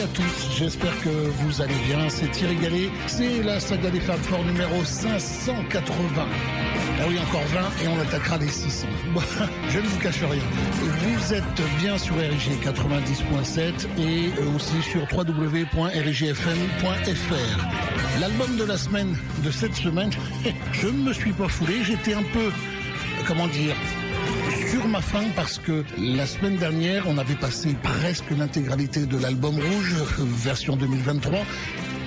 à tous. J'espère que vous allez bien. C'est Thierry Gallet. C'est la saga des Fab Four numéro 580. Ah oui, encore 20 et on attaquera les 600. Je ne vous cache rien. Vous êtes bien sur RIG 90.7 et aussi sur www.rigfm.fr. L'album de la semaine, de cette semaine, je ne me suis pas foulé. J'étais un peu, comment dire, parce que la semaine dernière, on avait passé presque l'intégralité de l'album rouge, version 2023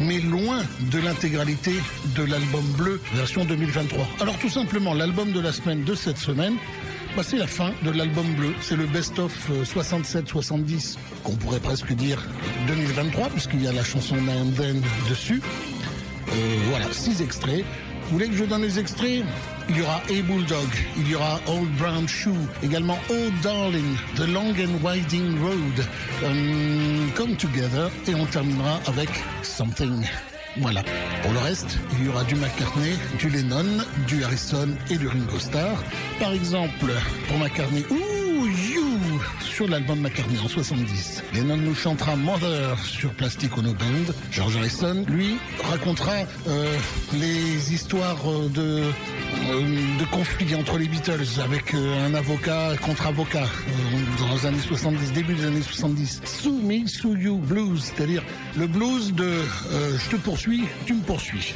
mais loin de l'intégralité de l'album bleu version 2023. Alors tout simplement, l'album de la semaine de cette semaine, bah, c'est la fin de l'album bleu. C'est le best-of 67-70, qu'on pourrait presque dire 2023, puisqu'il y a la chanson Naanden dessus. Euh, voilà, six extraits. Vous voulez que je donne les extraits? Il y aura A Bulldog, il y aura Old Brown Shoe, également Old Darling, The Long and Winding Road, um, Come Together, et on terminera avec Something. Voilà. Pour le reste, il y aura du McCartney, du Lennon, du Harrison et du Ringo Starr. Par exemple, pour McCartney, sur l'album McCartney en 70. Lennon nous chantera Mother sur Plastic Ono Band. George Harrison, lui, racontera euh, les histoires euh, de de conflits entre les Beatles avec euh, un avocat contre avocat dans les années 70, début des années 70. Sue Me, Sue You Blues, c'est-à-dire le blues de je te poursuis, tu me poursuis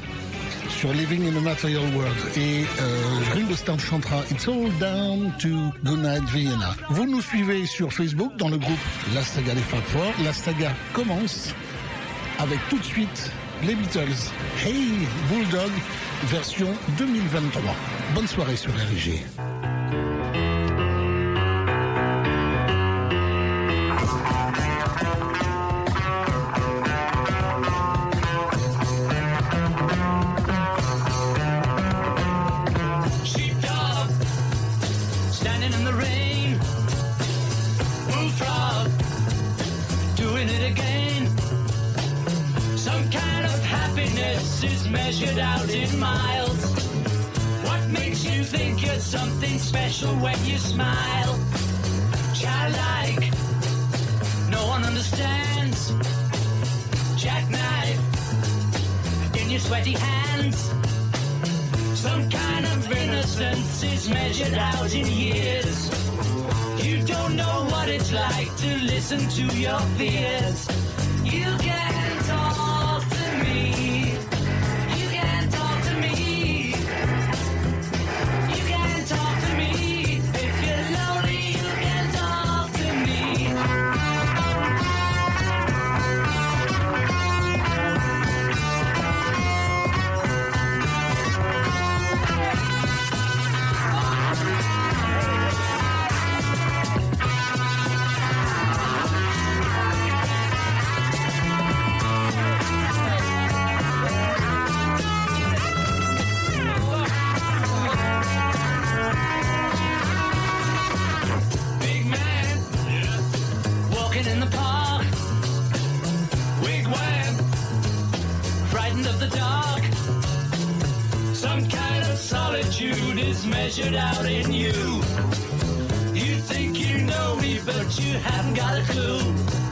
sur Living in a Material World. Et euh, Ringo Starr chantera It's All Down to Goodnight Vienna. Vous nous suivez sur Facebook dans le groupe La Saga des Fab Four. La saga commence avec tout de suite les Beatles. Hey Bulldog, version 2023. Bonne soirée sur RG. Measured out in miles. What makes you think you're something special when you smile? Childlike, no one understands. Jackknife in your sweaty hands. Some kind of innocence is measured out in years. You don't know what it's like to listen to your fears. Measured out in you. You think you know me, but you haven't got a clue.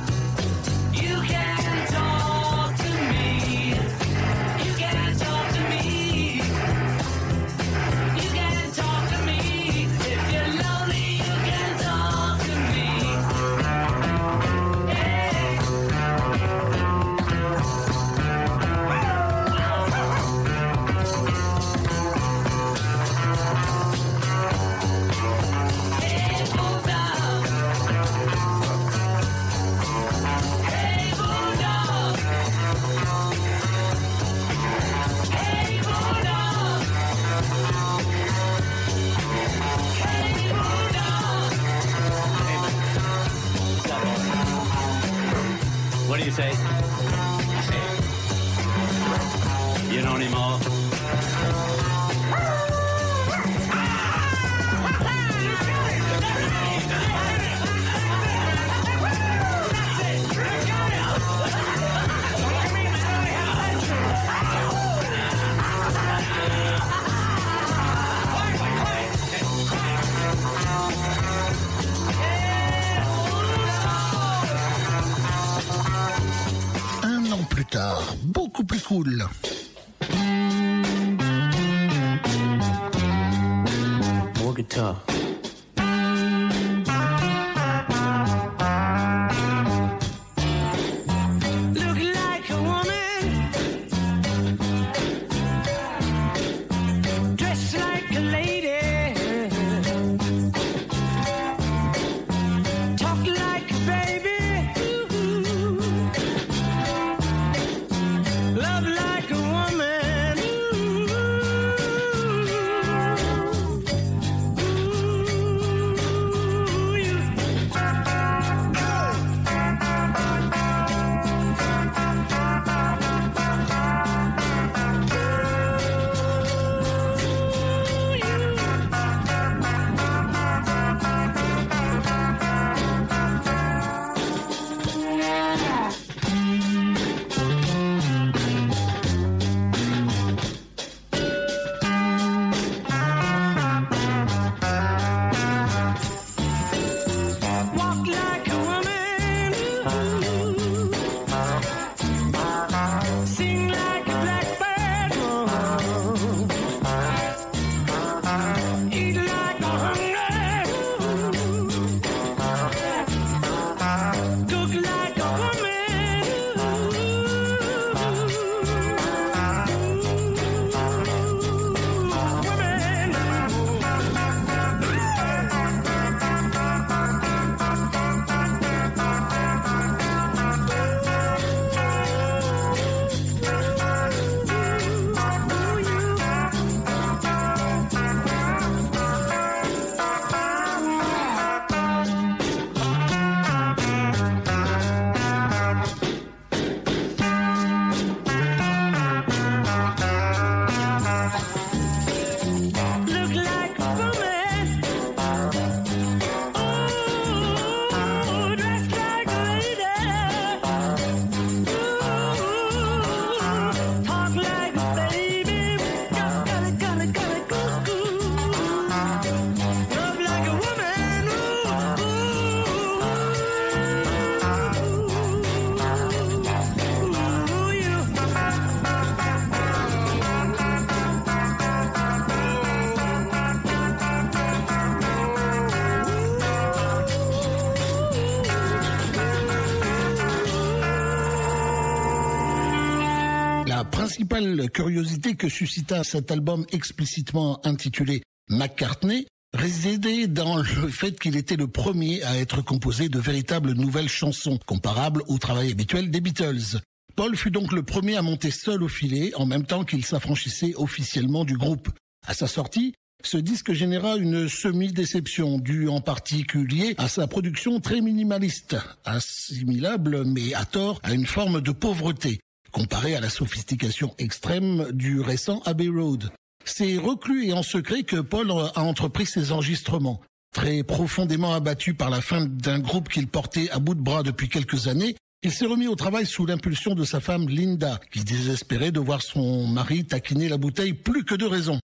Curiosité que suscita cet album explicitement intitulé McCartney résidait dans le fait qu'il était le premier à être composé de véritables nouvelles chansons, comparables au travail habituel des Beatles. Paul fut donc le premier à monter seul au filet en même temps qu'il s'affranchissait officiellement du groupe. À sa sortie, ce disque généra une semi-déception due en particulier à sa production très minimaliste, assimilable mais à tort à une forme de pauvreté comparée à la sophistication extrême du récent Abbey Road. C'est reclus et en secret que Paul a entrepris ses enregistrements. Très profondément abattu par la fin d'un groupe qu'il portait à bout de bras depuis quelques années, il s'est remis au travail sous l'impulsion de sa femme Linda, qui désespérait de voir son mari taquiner la bouteille plus que de raison.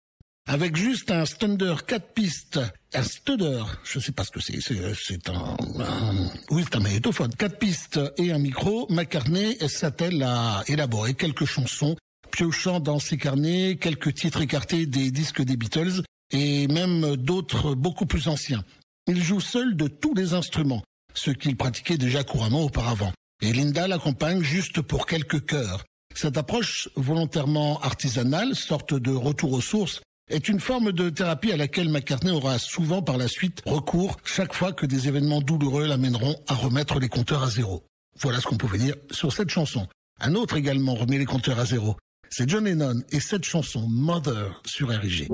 Avec juste un Stunder 4 pistes, un Studer, je sais pas ce que c'est, c'est, c'est un, un, oui, c'est un magnétophone, 4 pistes et un micro, McCartney s'attelle à élaborer quelques chansons, piochant dans ses carnets quelques titres écartés des disques des Beatles et même d'autres beaucoup plus anciens. Il joue seul de tous les instruments, ce qu'il pratiquait déjà couramment auparavant. Et Linda l'accompagne juste pour quelques chœurs. Cette approche volontairement artisanale, sorte de retour aux sources, est une forme de thérapie à laquelle McCartney aura souvent par la suite recours chaque fois que des événements douloureux l'amèneront à remettre les compteurs à zéro. Voilà ce qu'on pouvait dire sur cette chanson. Un autre également remet les compteurs à zéro. C'est John Lennon et cette chanson Mother sur RG.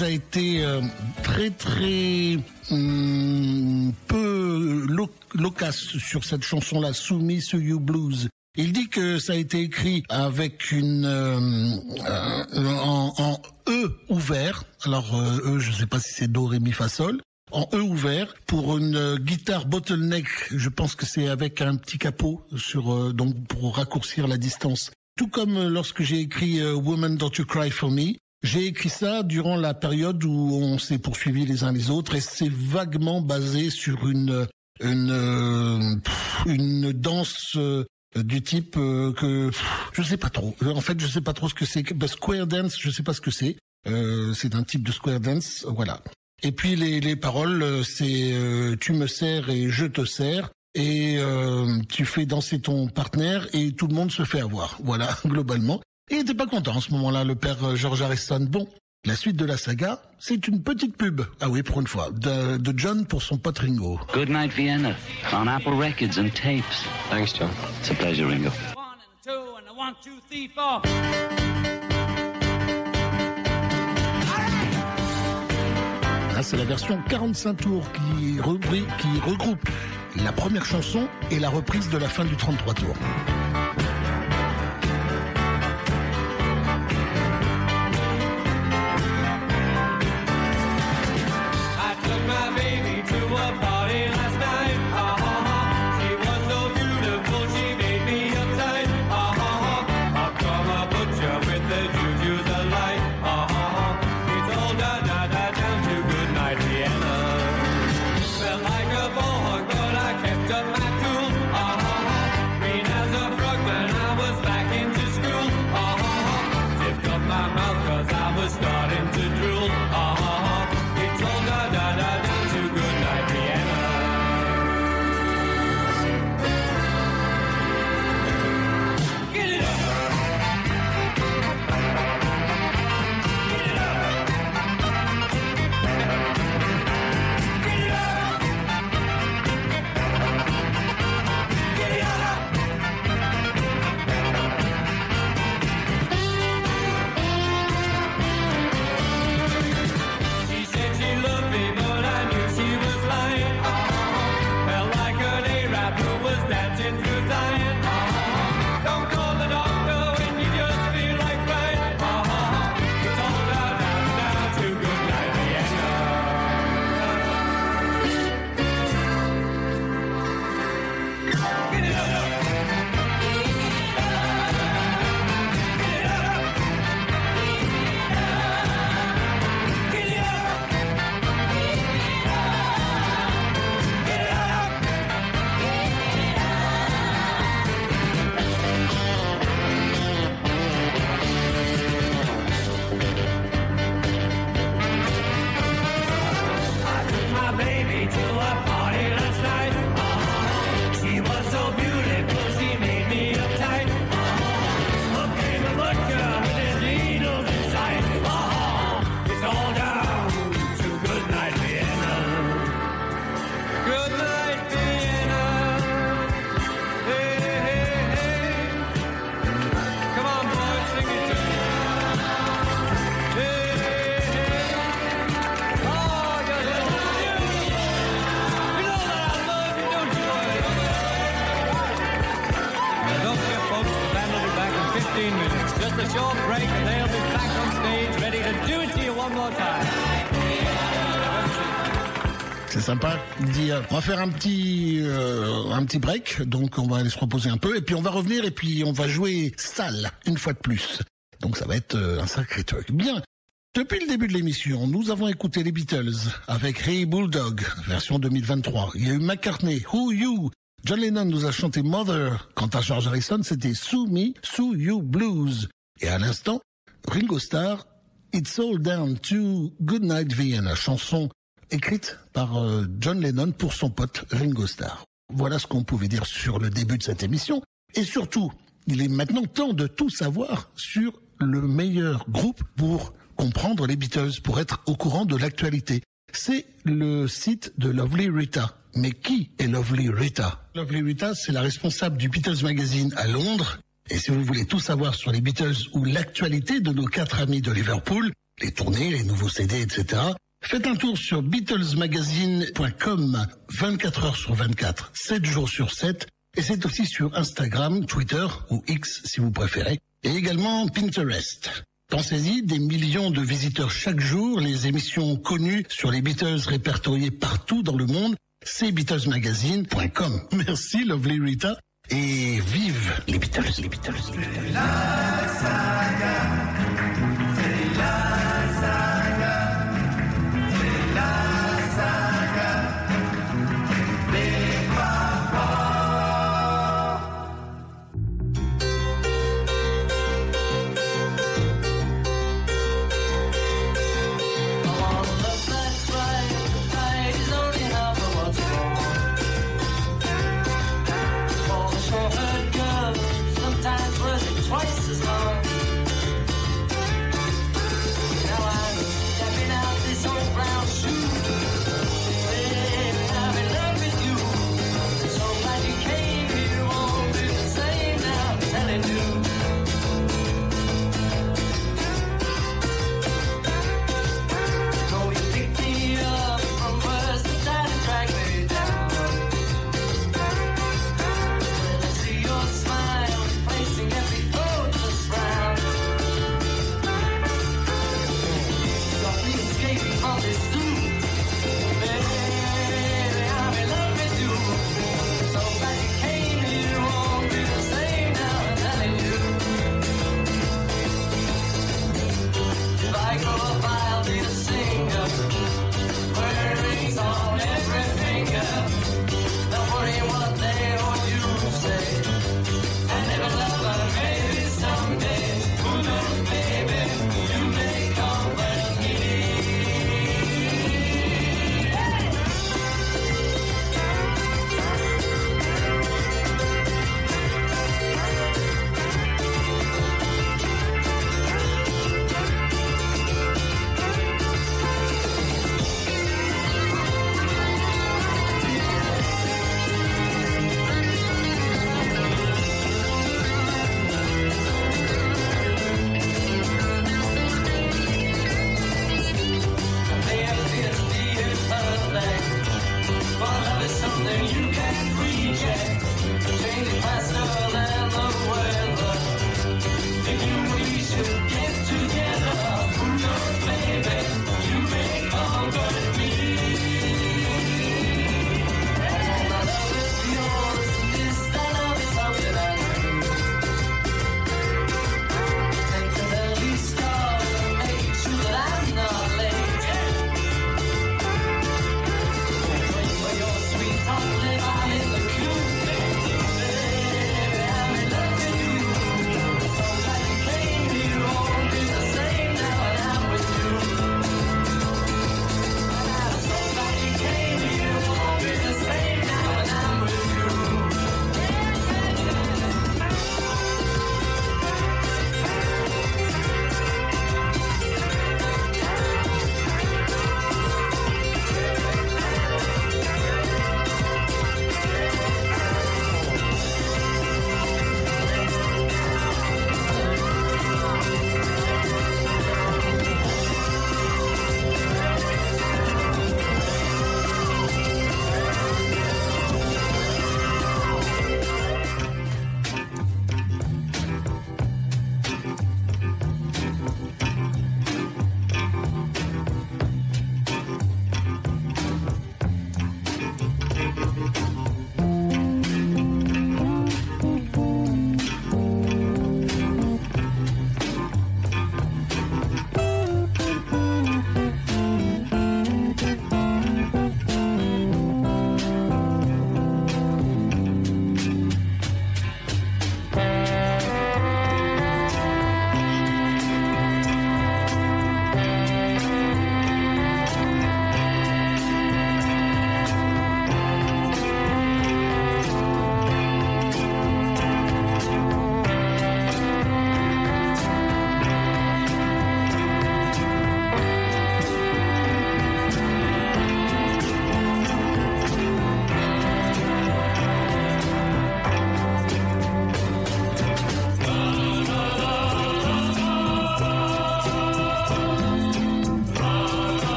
A été euh, très très hum, peu lo- loquace sur cette chanson-là, Soumis to You Blues. Il dit que ça a été écrit avec une euh, euh, en, E ouvert. Alors E, je sais pas si c'est Do, Ré, Mi, Fa, Sol. En E ouvert pour une guitare bottleneck. Je pense que c'est avec un petit capot sur donc pour raccourcir la distance. Tout comme lorsque j'ai écrit Woman Don't You Cry For Me, j'ai écrit ça durant la période où on s'est poursuivis les uns les autres et c'est vaguement basé sur une une euh, une danse euh, du type euh, que je sais pas trop. En fait, je sais pas trop ce que c'est. Bah, square dance, je sais pas ce que c'est. Euh, c'est un type de square dance, voilà. Et puis les, les paroles, c'est euh, tu me sers et je te sers et euh, tu fais danser ton partenaire et tout le monde se fait avoir. Voilà, globalement. Et il était pas content en ce moment-là, le père euh, George Harrison. Bon, la suite de la saga, c'est une petite pub. Ah oui, pour une fois, de, de John pour son pote Ringo. Good Night Vienna on Apple Records and tapes. Thanks, John. It's a pleasure, Ringo. One and two and a one, two, three, four. Là, c'est la version 45 tours qui, qui regroupe la première chanson et la reprise de la fin du 33 tours. On va faire un petit, euh, un petit break, donc on va aller se reposer un peu, et puis on va revenir, et puis on va jouer sale une fois de plus. Donc ça va être euh, un sacré truc. Bien. Depuis le début de l'émission, nous avons écouté les Beatles avec Hey Bulldog, version 2023. Il y a eu McCartney, Who You? John Lennon nous a chanté Mother. Quant à George Harrison, c'était Sue Me, Sue You Blues. Et à l'instant, Ringo Starr, It's All Down to Good Night Vienna, chanson écrite par euh, John Lennon pour son pote Ringo Starr. Voilà ce qu'on pouvait dire sur le début de cette émission. Et surtout, il est maintenant temps de tout savoir sur le meilleur groupe pour comprendre les Beatles, pour être au courant de l'actualité. C'est le site de Lovely Rita. Mais qui est Lovely Rita? Lovely Rita, c'est la responsable du Beatles Magazine à Londres. Et si vous voulez tout savoir sur les Beatles ou l'actualité de nos quatre amis de Liverpool, les tournées, les nouveaux CD, etc. Faites un tour sur BeatlesMagazine.com 24 heures sur 24, 7 jours sur 7. Et c'est aussi sur Instagram, Twitter ou X si vous préférez. Et également Pinterest. Pensez-y, des millions de visiteurs chaque jour, les émissions connues sur les Beatles répertoriées partout dans le monde, c'est BeatlesMagazine.com. Merci Lovely Rita et vive les Beatles, les Beatles, les Beatles.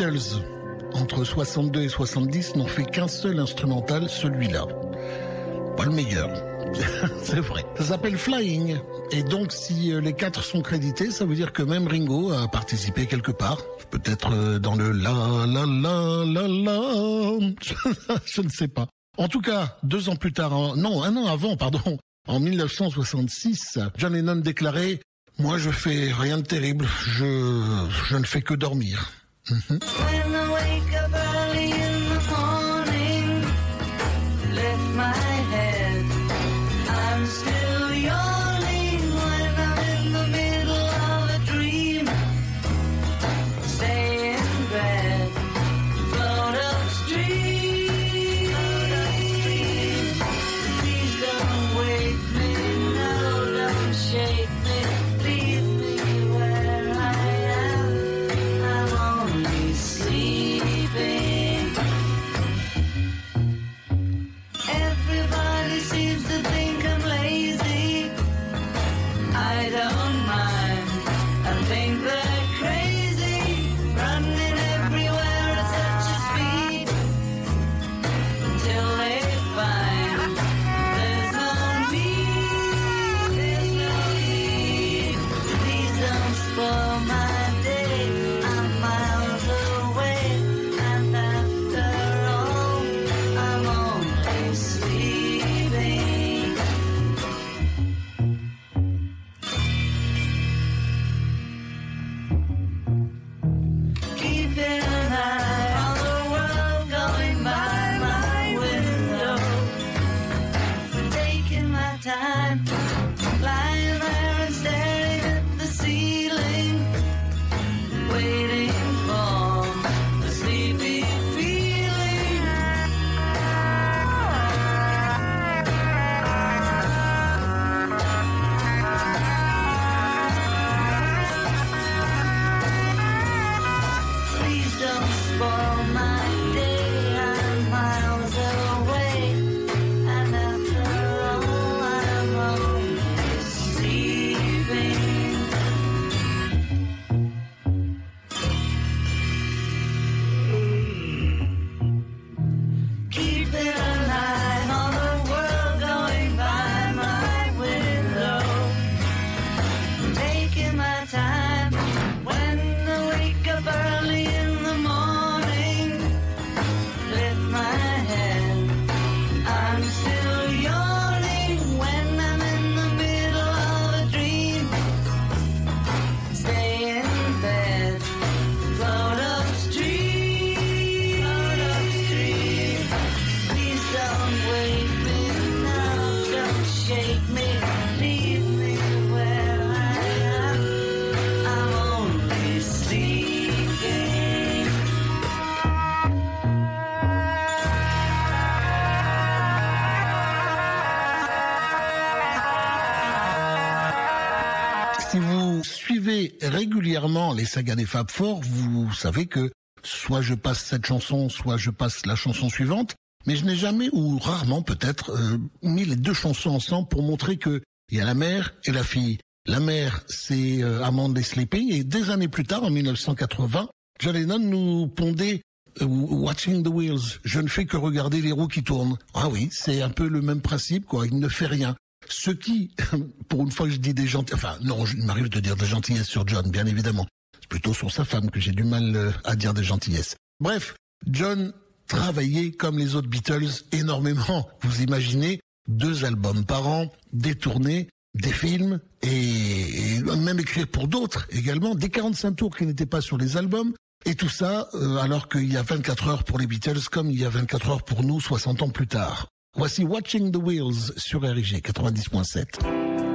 Beatles, entre 62 et 70, n'ont fait qu'un seul instrumental, celui-là. Pas le meilleur. C'est vrai. Ça s'appelle Flying. Et donc, si euh, les quatre sont crédités, ça veut dire que même Ringo a participé quelque part. Peut-être euh, dans le la la la la la. Je ne sais pas. En tout cas, deux ans plus tard, en- non, un an avant, pardon, en 1966, John Lennon déclarait Moi, je fais rien de terrible. Je, je ne fais que dormir. When sagas des Fab Four, vous savez que soit je passe cette chanson, soit je passe la chanson suivante, mais je n'ai jamais ou rarement peut-être euh, mis les deux chansons ensemble pour montrer que il y a la mère et la fille. La mère, c'est euh, Amanda Sleeping, et des années plus tard, en 1980, John Lennon nous pondait euh, Watching the Wheels. Je ne fais que regarder les roues qui tournent. Ah oui, c'est un peu le même principe, quoi. Il ne fait rien. Ce qui, pour une fois que je dis des gentillesses, enfin non, il m'arrive de dire des gentillesses sur John, bien évidemment. C'est plutôt sur sa femme que j'ai du mal euh, à dire des gentillesses. Bref, John travaillait comme les autres Beatles énormément. Vous imaginez, deux albums par an, des tournées, des films et, même écrire pour d'autres également, des 45 tours qui n'étaient pas sur les albums. Et tout ça euh, alors qu'il y a 24 heures pour les Beatles comme il y a 24 heures pour nous 60 ans plus tard. Voici Watching the Wheels sur RG 90.7.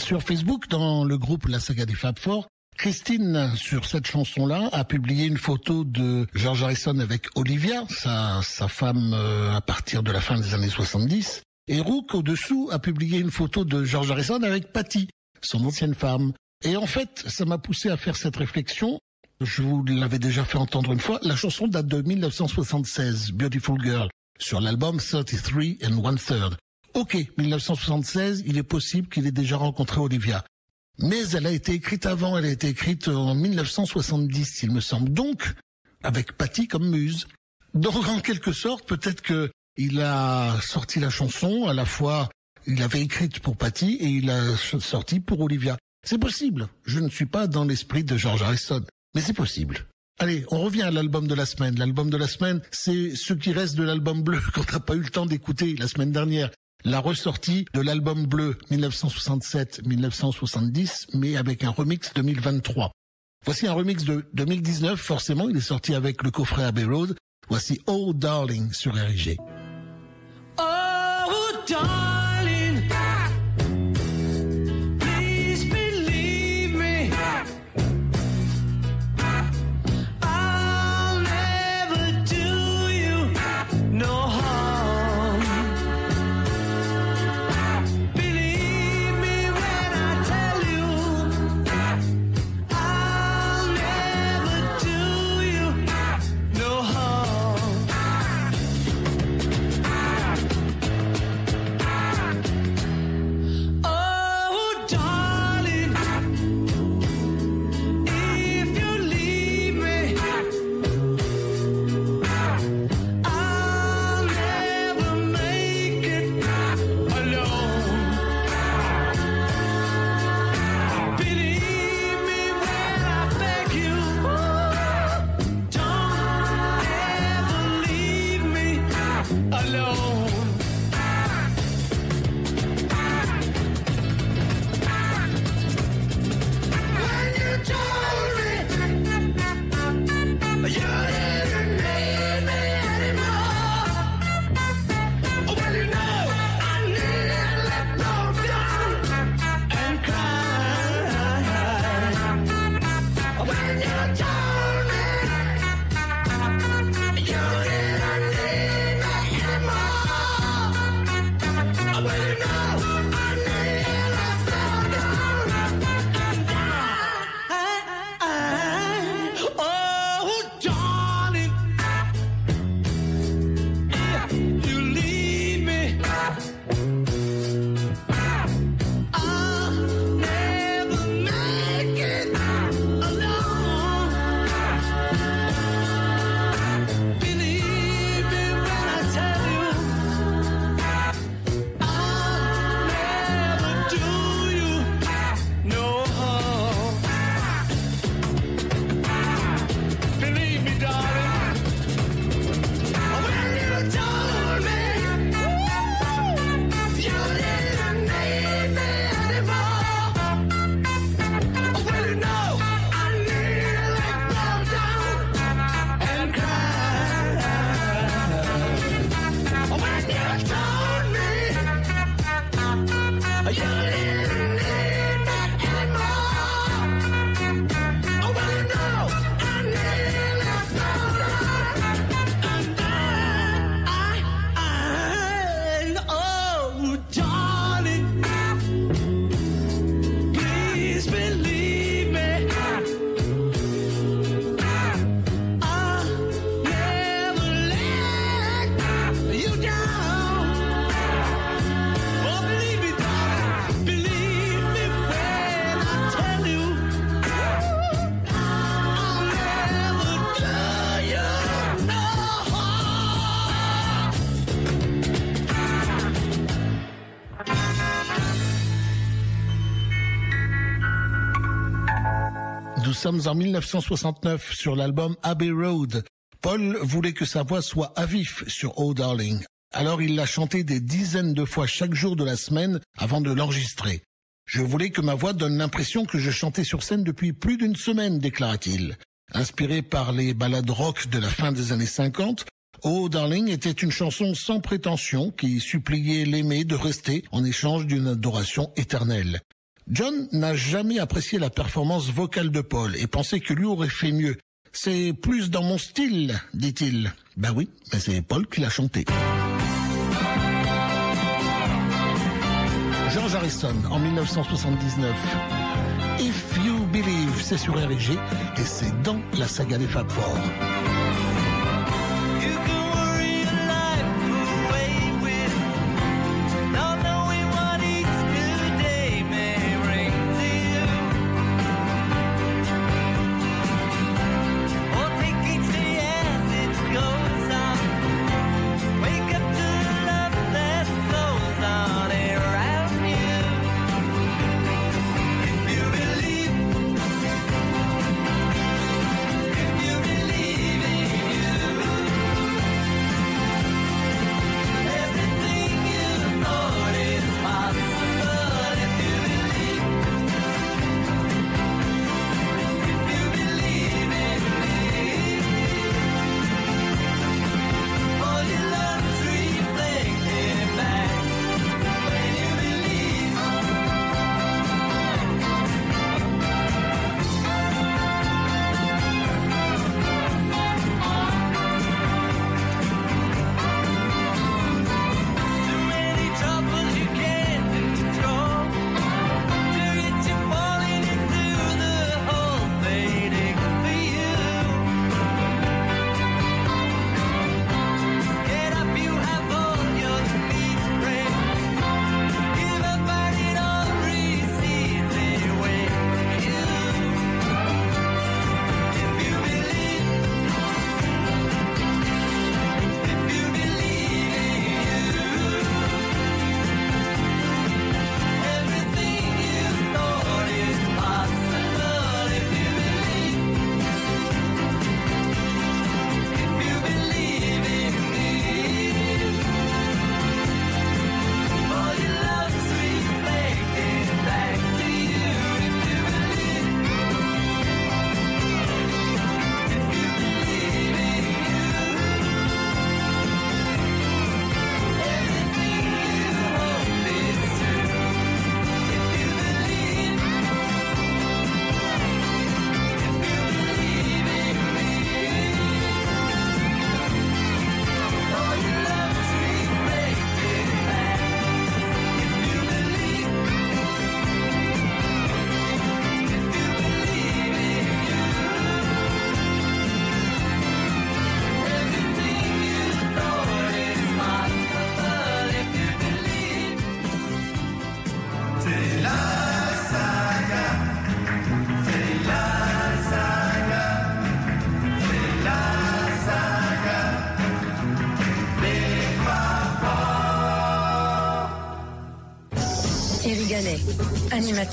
Sur Facebook, dans le groupe La Saga des Fab Four, Christine, sur cette chanson-là, a publié une photo de George Harrison avec Olivia, sa, femme euh, à partir de la fin des années 70. Et Rook, au-dessous, a publié une photo de George Harrison avec Patty, son ancienne femme. Et en fait, ça m'a poussé à faire cette réflexion. Je vous l'avais déjà fait entendre une fois. La chanson date de 1976, Beautiful Girl, sur l'album 33 and One Third. Ok, 1976, il est possible qu'il ait déjà rencontré Olivia. Mais elle a été écrite avant, elle a été écrite en 1970, il me semble. Donc, avec Patty comme muse. Donc, en quelque sorte, peut-être que il a sorti la chanson à la fois, il avait écrite pour Patty et il a sorti pour Olivia. C'est possible. Je ne suis pas dans l'esprit de George Harrison, mais c'est possible. Allez, on revient à l'album de la semaine. L'album de la semaine, c'est ce qui reste de l'album bleu qu'on n'a pas eu le temps d'écouter la semaine dernière. La ressortie de l'album bleu 1967-1970, mais avec un remix 2023. Voici un remix de 2019, forcément, il est sorti avec le coffret Abbey Road. Voici Oh Darling sur RG. Oh, darling, you sommes en 1969 sur l'album Abbey Road. Paul voulait que sa voix soit à vif sur Oh Darling. Alors il l'a chanté des dizaines de fois chaque jour de la semaine avant de l'enregistrer. Je voulais que ma voix donne l'impression que je chantais sur scène depuis plus d'une semaine, déclara-t-il. Inspiré par les ballades rock de la fin des années 50, Oh Darling était une chanson sans prétention qui suppliait l'aimé de rester en échange d'une adoration éternelle. John n'a jamais apprécié la performance vocale de Paul et pensait que lui aurait fait mieux. C'est plus dans mon style, dit-il. Ben oui, mais c'est Paul qui l'a chanté. George Harrison en 1979. If You Believe, c'est sur RG et c'est dans la saga des Fab Four.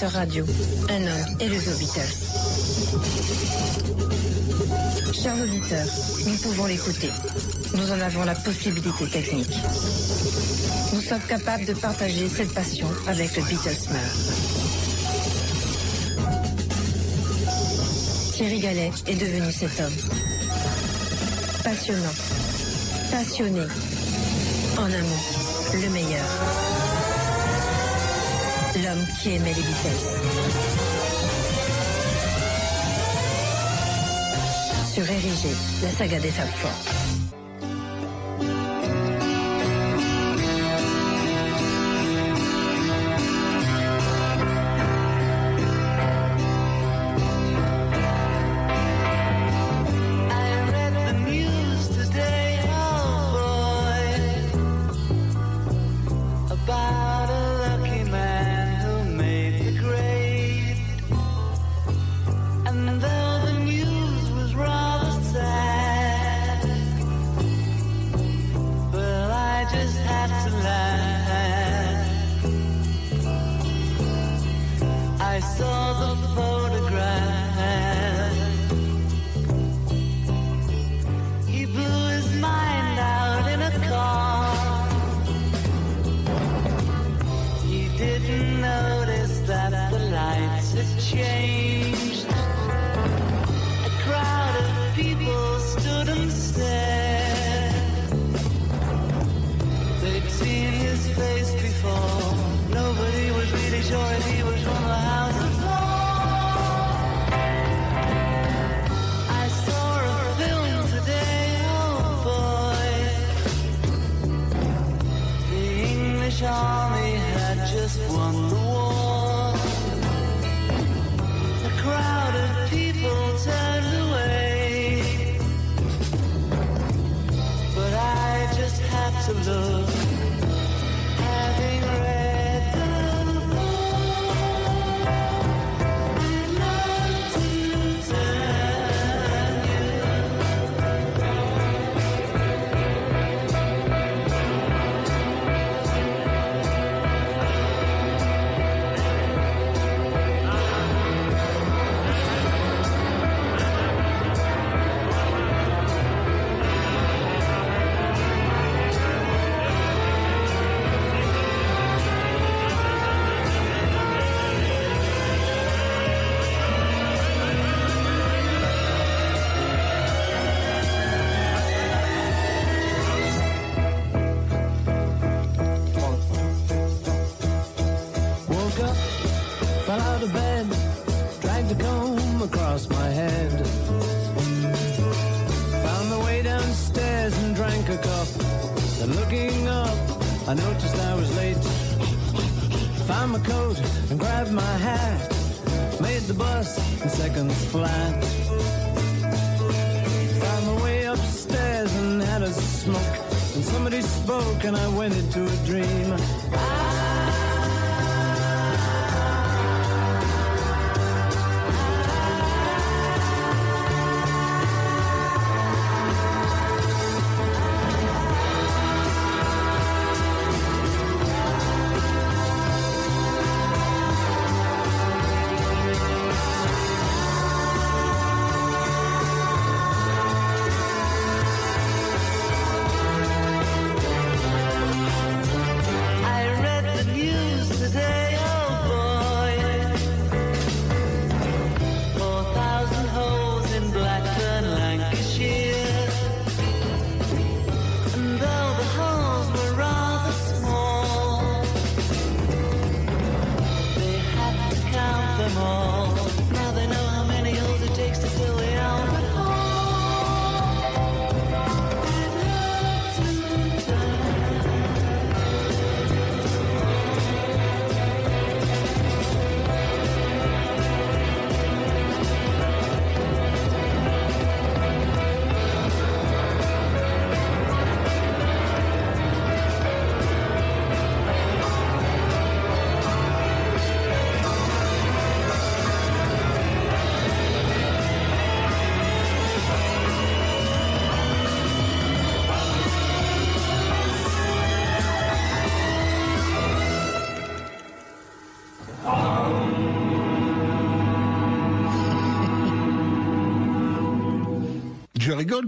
radio, un homme et les Beatles. Chers auditeurs, nous pouvons l'écouter. Nous en avons la possibilité technique. Nous sommes capables de partager cette passion avec le Beatlesman. Thierry Gallet est devenu cet homme. Passionnant, passionné, en amont, le meilleur qui aimait les vitesses. Sur Érigé, la saga des femmes fortes. My coat and grabbed my hat. Made the bus in seconds flat. Found my way upstairs and had a smoke. And somebody spoke and I went into a dream. I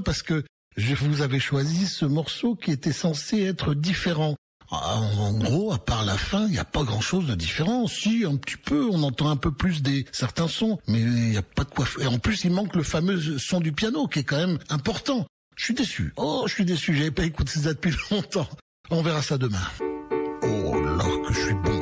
parce que je vous avais choisi ce morceau qui était censé être différent. Ah, En gros, à part la fin, il n'y a pas grand-chose de différent. Si, un petit peu, on entend un peu plus des certains sons, mais il n'y a pas de quoi. Et en plus, il manque le fameux son du piano, qui est quand même important. Je suis déçu. Oh, je suis déçu. J'avais pas écouté ça depuis longtemps. On verra ça demain. Oh là, que je suis bon.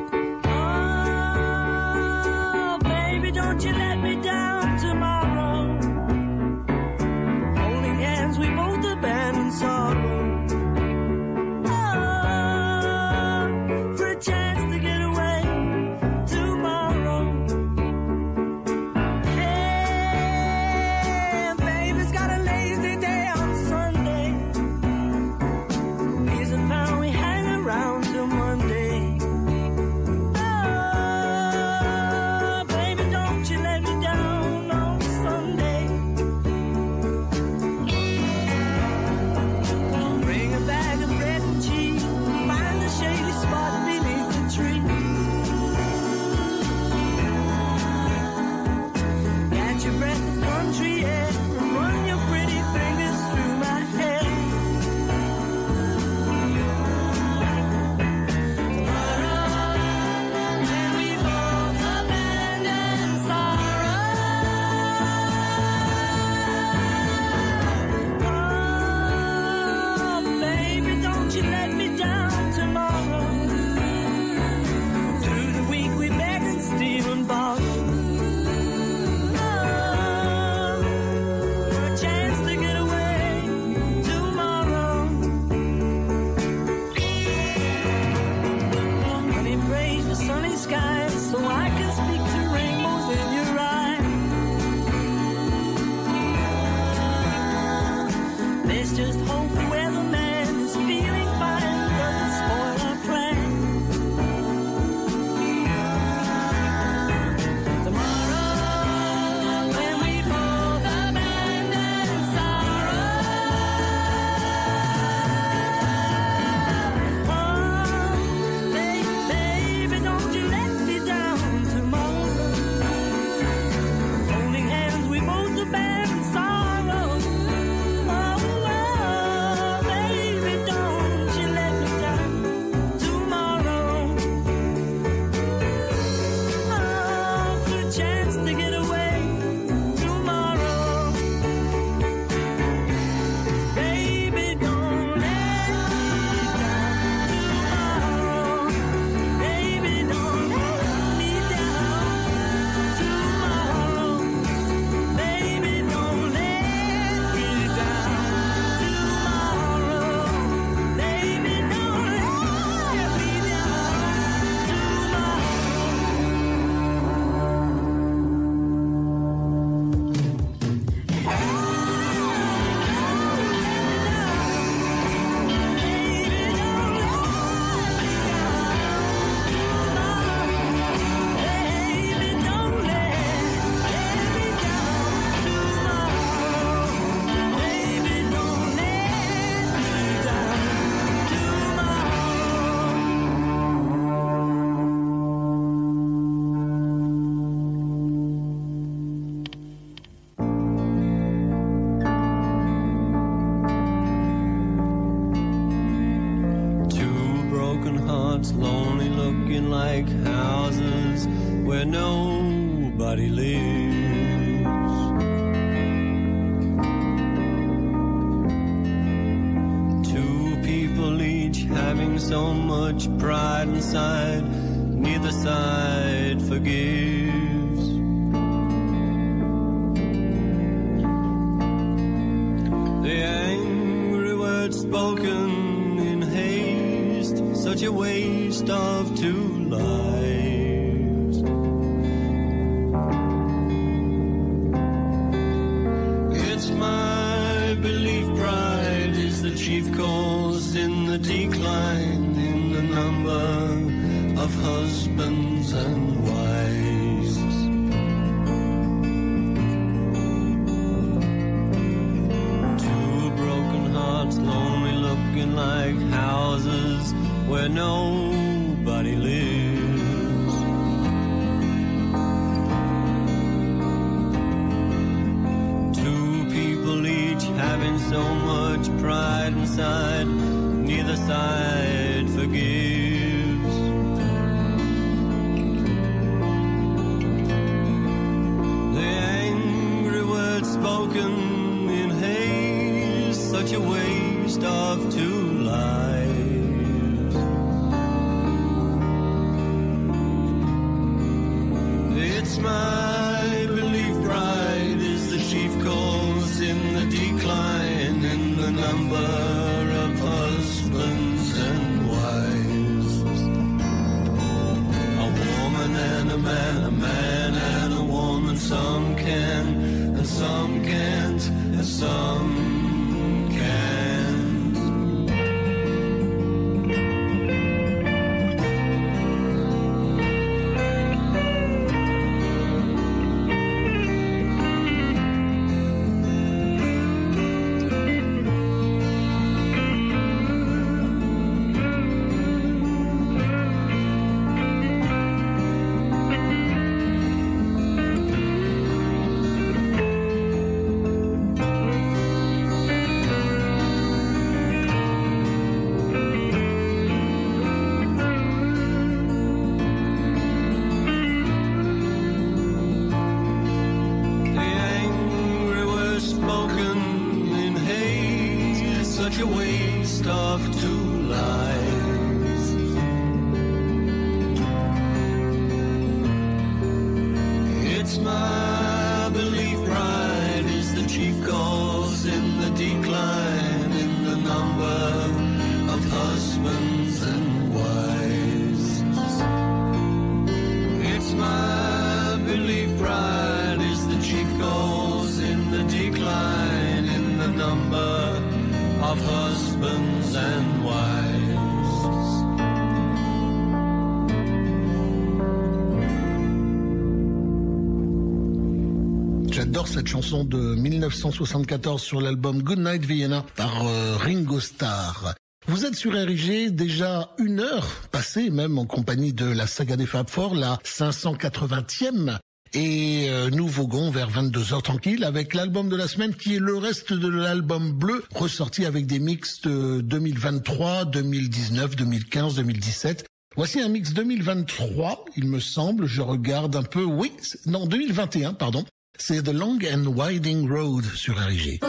De 1974 sur l'album Goodnight Vienna par euh, Ringo Starr. Vous êtes sur RIG, déjà une heure passée même en compagnie de la saga des Fab Four, la 580e. Et euh, nous voguons vers 22h tranquille avec l'album de la semaine qui est le reste de l'album bleu ressorti avec des mix de 2023, 2019, 2015, 2017. Voici un mix 2023, il me semble, je regarde un peu, oui, non 2021, pardon. C'est The Long and Winding Road sur RIG.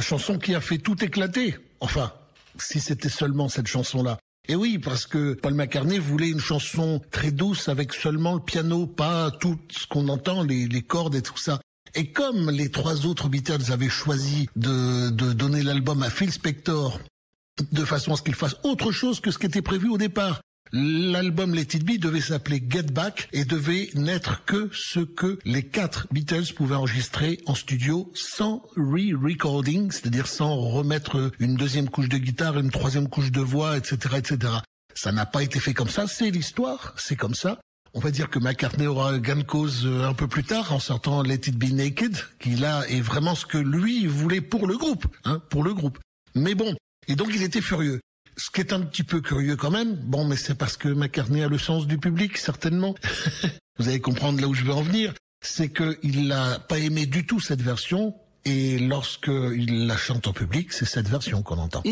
La chanson qui a fait tout éclater. Enfin, si c'était seulement cette chanson-là. Et oui, parce que Paul McCartney voulait une chanson très douce avec seulement le piano, pas tout ce qu'on entend, les, les cordes et tout ça. Et comme les trois autres Beatles avaient choisi de, de donner l'album à Phil Spector de façon à ce qu'il fasse autre chose que ce qui était prévu au départ. L'album Let It Be devait s'appeler Get Back et devait n'être que ce que les quatre Beatles pouvaient enregistrer en studio sans re-recording, c'est-à-dire sans remettre une deuxième couche de guitare, une troisième couche de voix, etc., etc. Ça n'a pas été fait comme ça, c'est l'histoire, c'est comme ça. On va dire que McCartney aura gain cause euh, un peu plus tard en sortant Let It Be Naked, qui là est vraiment ce que lui voulait pour le groupe, hein, pour le groupe. Mais bon, et donc il était furieux. Ce qui est un petit peu curieux quand même, bon, mais c'est parce que McCartney a le sens du public, certainement. Vous allez comprendre là où je veux en venir. C'est qu'il n'a pas aimé du tout cette version, et lorsqu'il la chante en public, c'est cette version qu'on entend.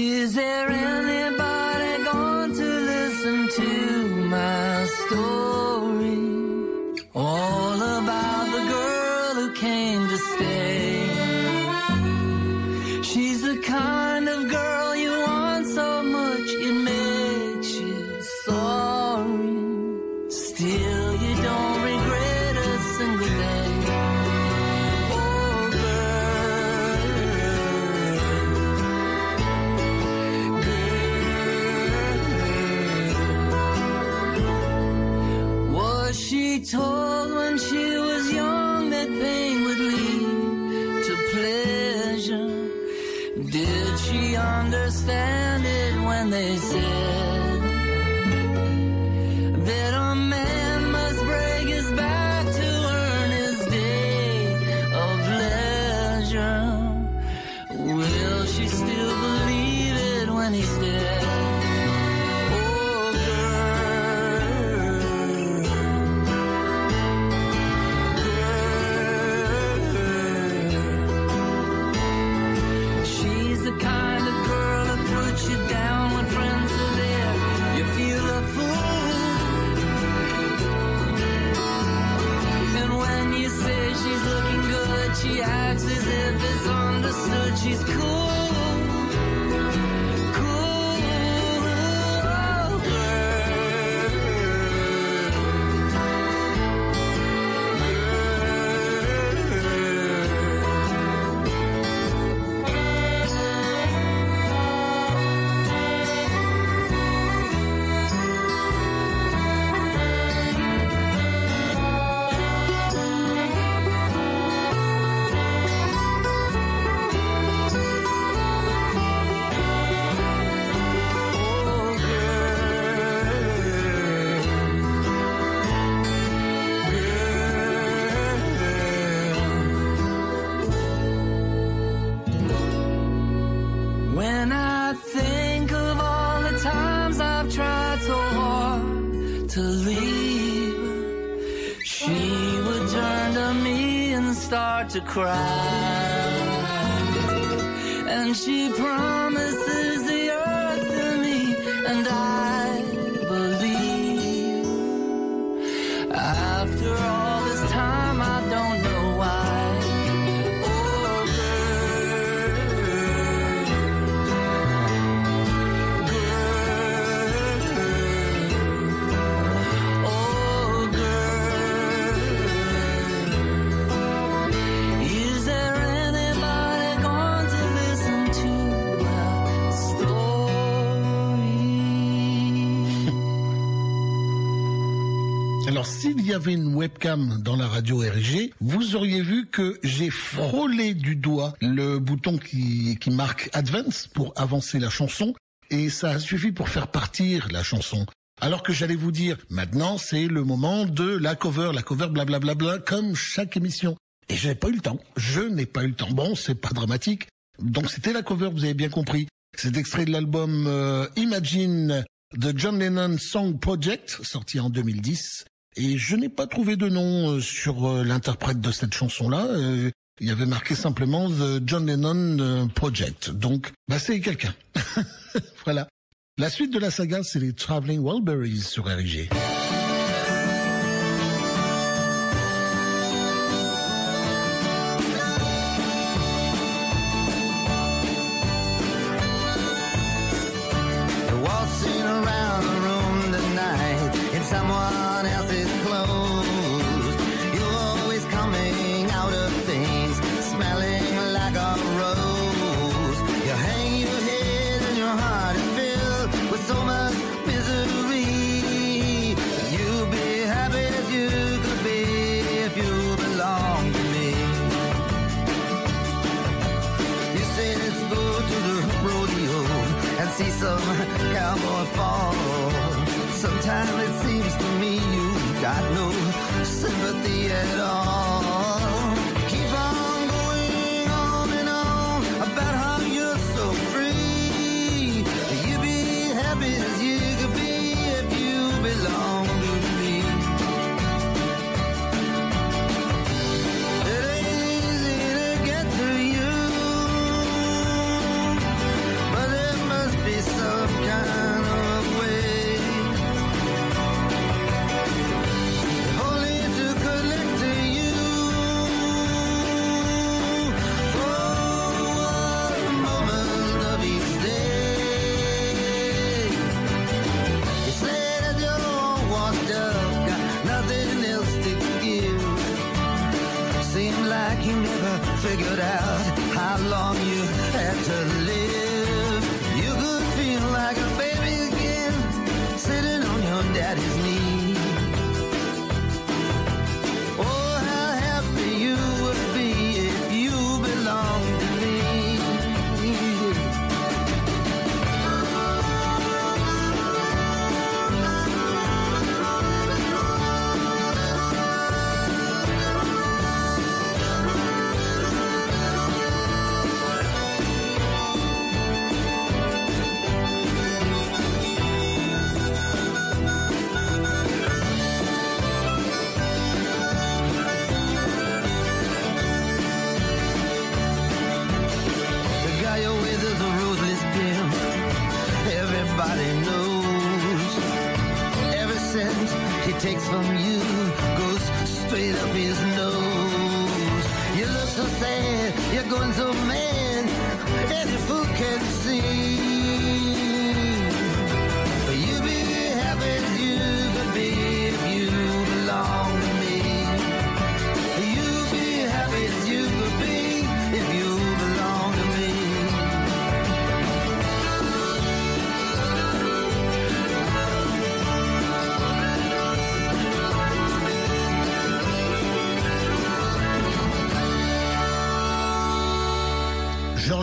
Told when she was young that pain would lead to pleasure? Did she understand it when they said cry. S'il y avait une webcam dans la radio RG, vous auriez vu que j'ai frôlé du doigt le bouton qui, qui marque Advance pour avancer la chanson, et ça a suffi pour faire partir la chanson. Alors que j'allais vous dire, maintenant c'est le moment de la cover, la cover blablabla, comme chaque émission. Et j'ai pas eu le temps. Je n'ai pas eu le temps. Bon, c'est pas dramatique. Donc c'était la cover, vous avez bien compris. C'est extrait de l'album euh, Imagine de John Lennon Song Project, sorti en 2010. Et je n'ai pas trouvé de nom euh, sur euh, l'interprète de cette chanson-là. Euh, il y avait marqué simplement The John Lennon Project. Donc, bah, c'est quelqu'un. voilà. La suite de la saga, c'est les Traveling Wilburys sur RIG. cowboy falls.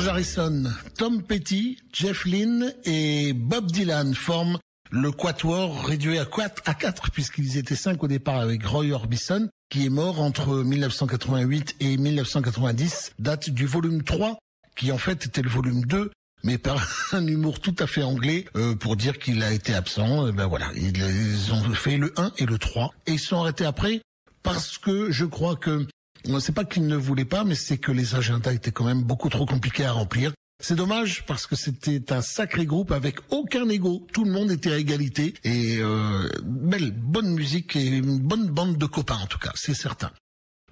George Harrison, Tom Petty, Jeff Lynne et Bob Dylan forment le quatuor réduit à quatre, à quatre puisqu'ils étaient cinq au départ avec Roy Orbison qui est mort entre 1988 et 1990, date du volume 3 qui en fait était le volume 2 mais par un humour tout à fait anglais euh, pour dire qu'il a été absent. Euh, ben voilà, ils, ils ont fait le 1 et le 3 et ils sont arrêtés après parce que je crois que c'est pas qu'ils ne voulaient pas, mais c'est que les agendas étaient quand même beaucoup trop compliqués à remplir. C'est dommage parce que c'était un sacré groupe avec aucun ego. Tout le monde était à égalité et euh, belle, bonne musique et une bonne bande de copains en tout cas, c'est certain.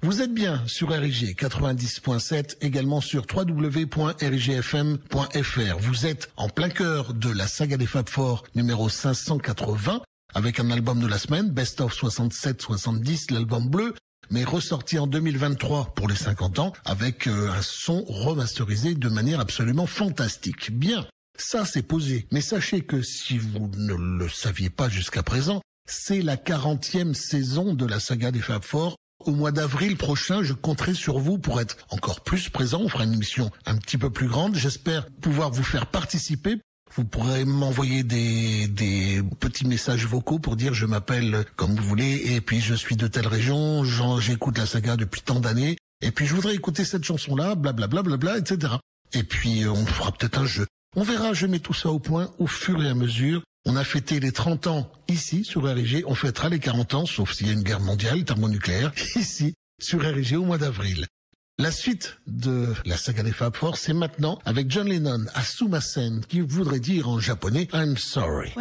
Vous êtes bien sur RIG 90.7, également sur www.rigfm.fr. Vous êtes en plein cœur de la saga des Fab Four numéro 580 avec un album de la semaine, Best of 67-70, l'album bleu, mais ressorti en 2023 pour les 50 ans avec euh, un son remasterisé de manière absolument fantastique. Bien, ça c'est posé. Mais sachez que si vous ne le saviez pas jusqu'à présent, c'est la 40e saison de la saga des Fab Four. Au mois d'avril prochain, je compterai sur vous pour être encore plus présent. On fera une émission un petit peu plus grande. J'espère pouvoir vous faire participer. Vous pourrez m'envoyer des, petits messages vocaux pour dire je m'appelle comme vous voulez et puis je suis de telle région, j'écoute la saga depuis tant d'années et puis je voudrais écouter cette chanson-là, blablabla, bla, etc. Et puis euh, on fera peut-être un jeu. On verra, je mets tout ça au point au fur et à mesure. On a fêté les 30 ans ici sur RIG, on fêtera les 40 ans, sauf s'il y a une guerre mondiale thermonucléaire, ici sur RIG au mois d'avril. La suite de la saga des Fab Four, c'est maintenant avec John Lennon à Sumasen, qui voudrait dire en japonais I'm sorry.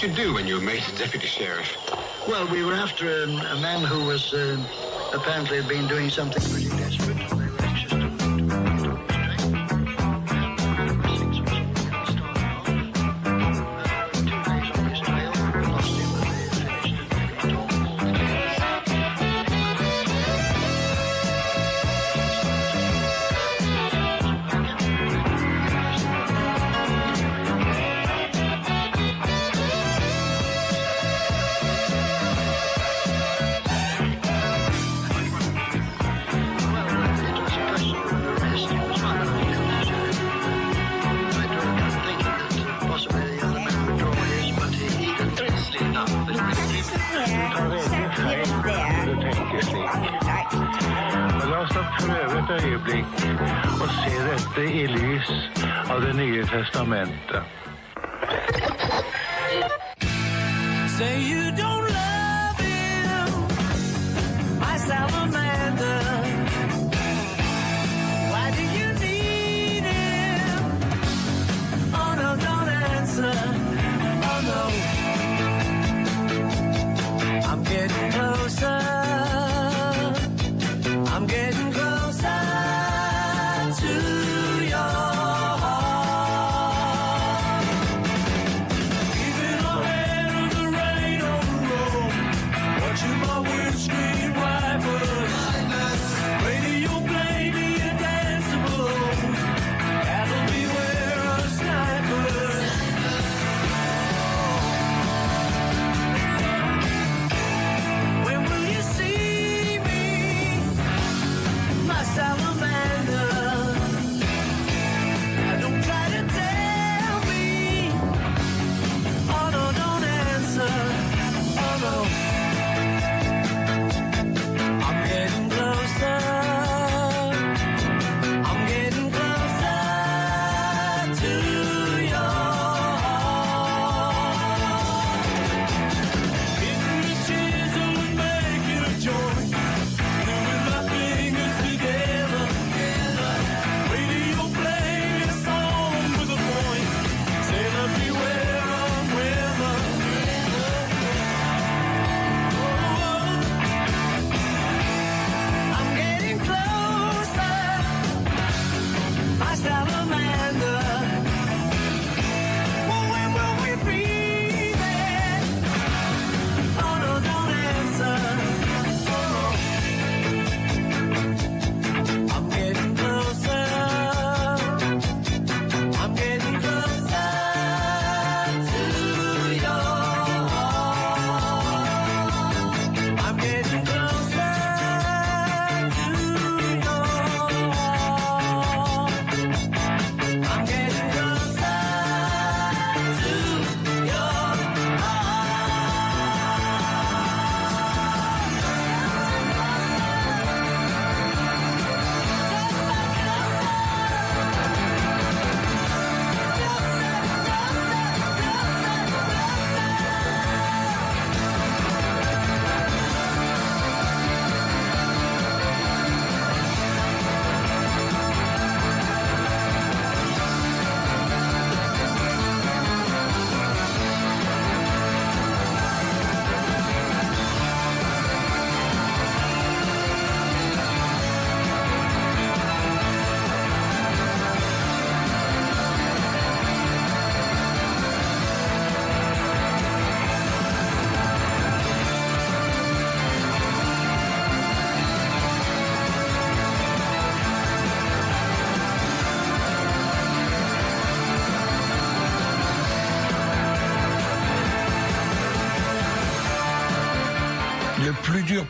did you do when you were made deputy sheriff? Well, we were after um, a man who was uh, apparently had been doing something.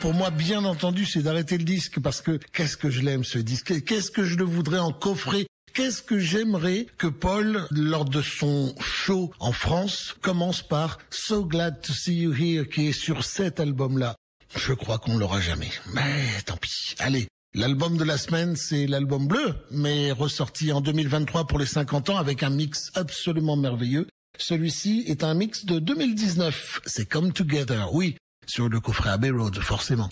Pour moi, bien entendu, c'est d'arrêter le disque parce que qu'est-ce que je l'aime ce disque, qu'est-ce que je le voudrais en coffret? Qu'est-ce que j'aimerais que Paul, lors de son show en France, commence par So Glad to See You Here, qui est sur cet album-là. Je crois qu'on l'aura jamais. Mais tant pis. Allez. L'album de la semaine, c'est l'album bleu, mais ressorti en 2023 pour les 50 ans avec un mix absolument merveilleux. Celui-ci est un mix de 2019. C'est Come Together, oui, sur le coffret Abbey Road, forcément.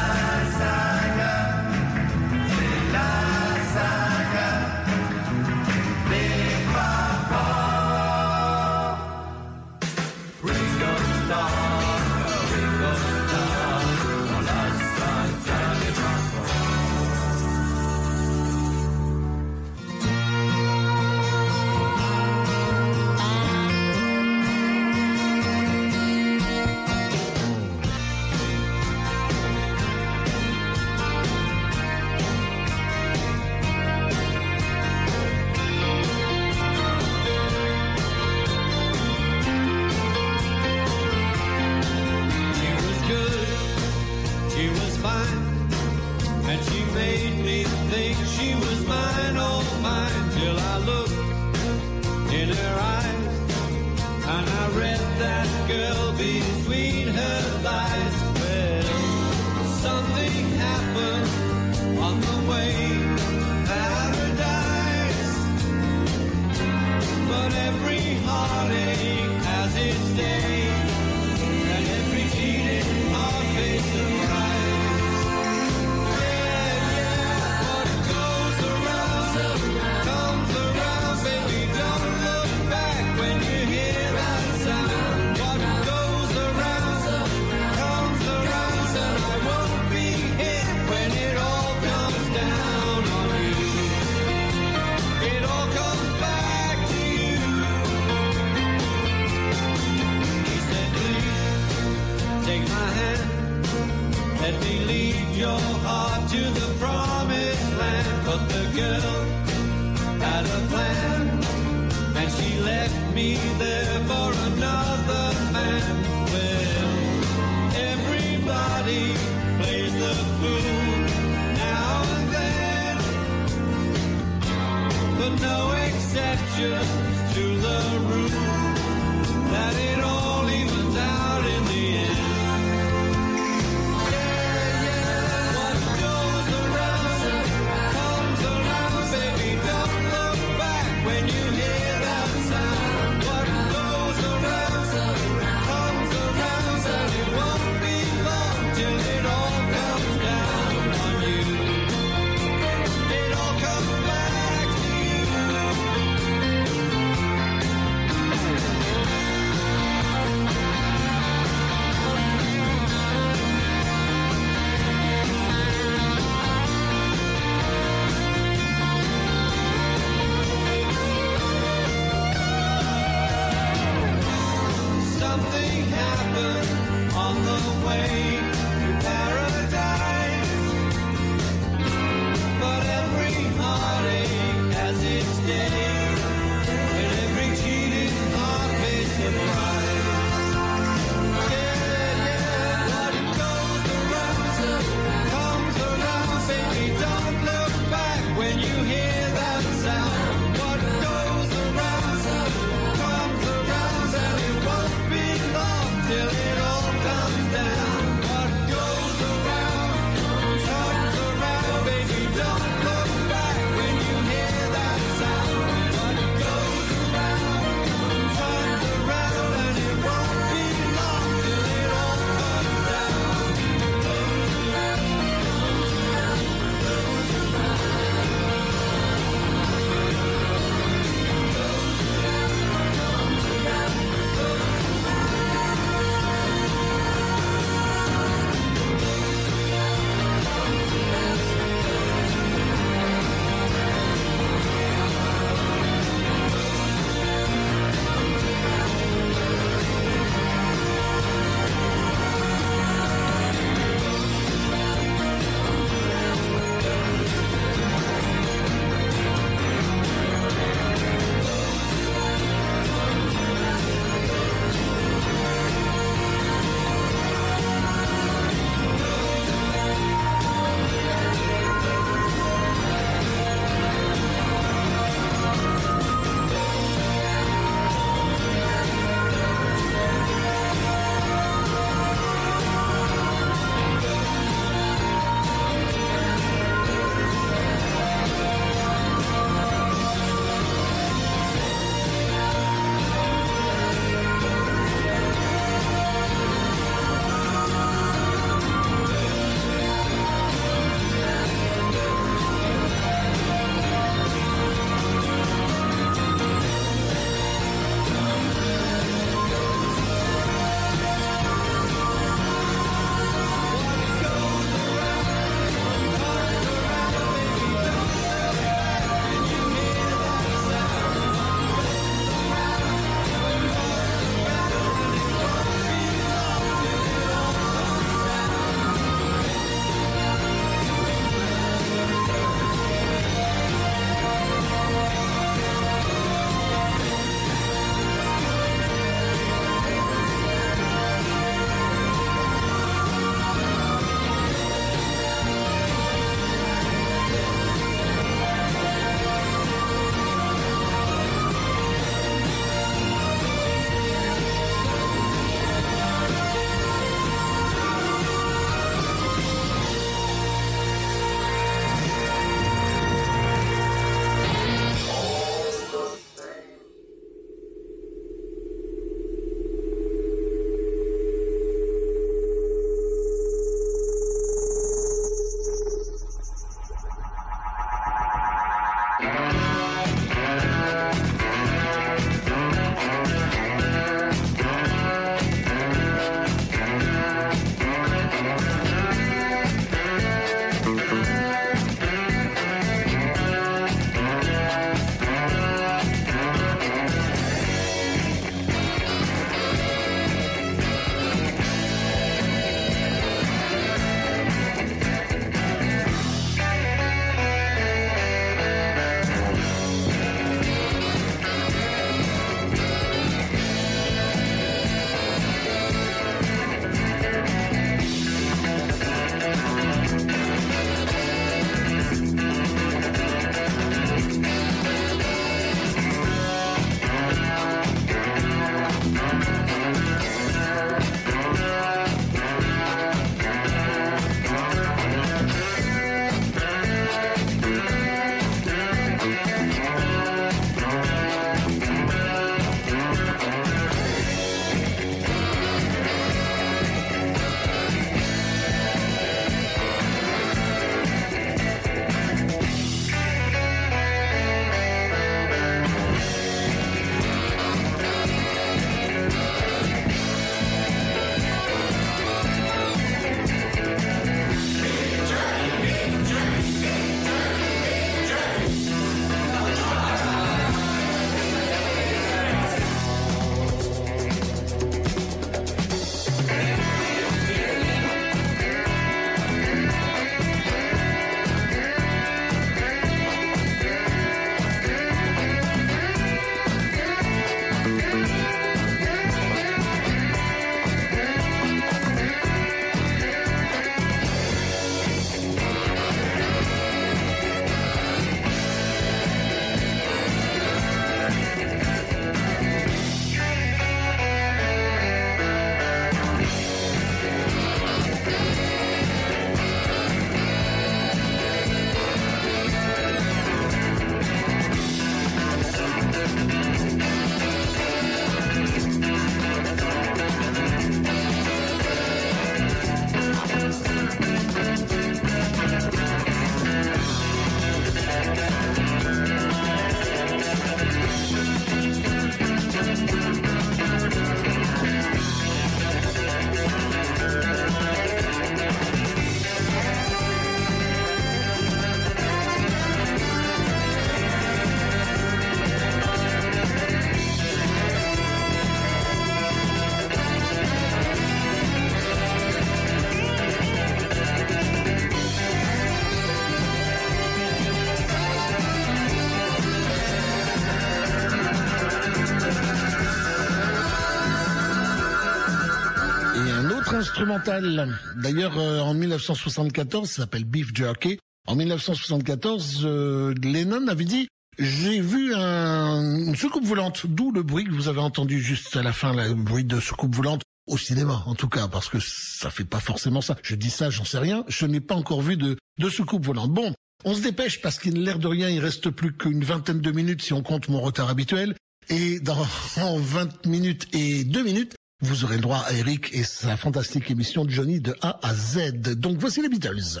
Instrumental. D'ailleurs, euh, en 1974, ça s'appelle Beef Jerky. En 1974, euh, Lennon avait dit j'ai vu un, une soucoupe volante, d'où le bruit que vous avez entendu juste à la fin, le bruit de soucoupe volante au cinéma, en tout cas, parce que ça fait pas forcément ça. Je dis ça, j'en sais rien. Je n'ai pas encore vu de, de soucoupe volante. Bon, on se dépêche parce qu'il l'air de rien, il reste plus qu'une vingtaine de minutes si on compte mon retard habituel. Et dans en 20 minutes et 2 minutes, vous aurez le droit à Eric et sa fantastique émission Johnny de A à Z. Donc voici les Beatles.